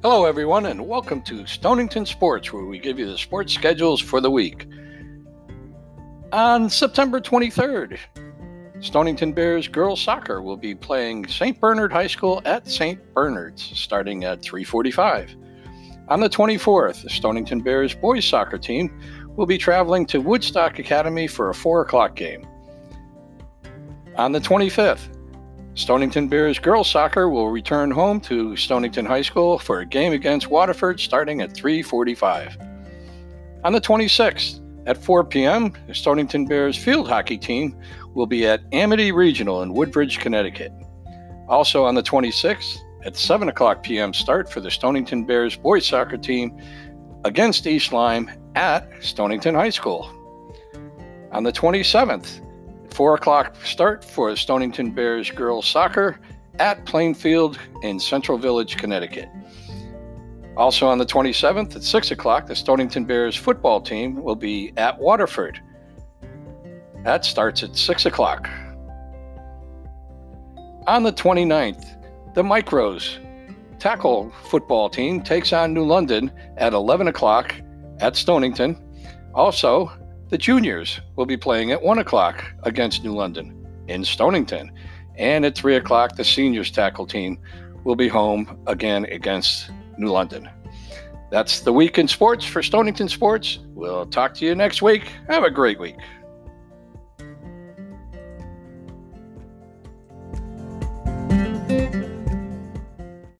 Hello, everyone, and welcome to Stonington Sports, where we give you the sports schedules for the week. On September 23rd, Stonington Bears girls soccer will be playing St. Bernard High School at St. Bernard's, starting at 3:45. On the 24th, the Stonington Bears boys soccer team will be traveling to Woodstock Academy for a 4 o'clock game. On the 25th, Stonington Bears girls soccer will return home to Stonington High School for a game against Waterford starting at 3:45. On the 26th at 4 p.m., the Stonington Bears field hockey team will be at Amity Regional in Woodbridge, Connecticut. Also on the 26th at 7 o'clock p.m. start for the Stonington Bears boys soccer team against East Lyme at Stonington High School. On the 27th 4 o'clock start for Stonington Bears girls soccer at Plainfield in Central Village, Connecticut. Also on the 27th at 6 o'clock, the Stonington Bears football team will be at Waterford. That starts at 6 o'clock. On the 29th, the Micros tackle football team takes on New London at 11 o'clock at Stonington. Also, the juniors will be playing at 1 o'clock against New London in Stonington. And at 3 o'clock, the seniors tackle team will be home again against New London. That's the week in sports for Stonington Sports. We'll talk to you next week. Have a great week.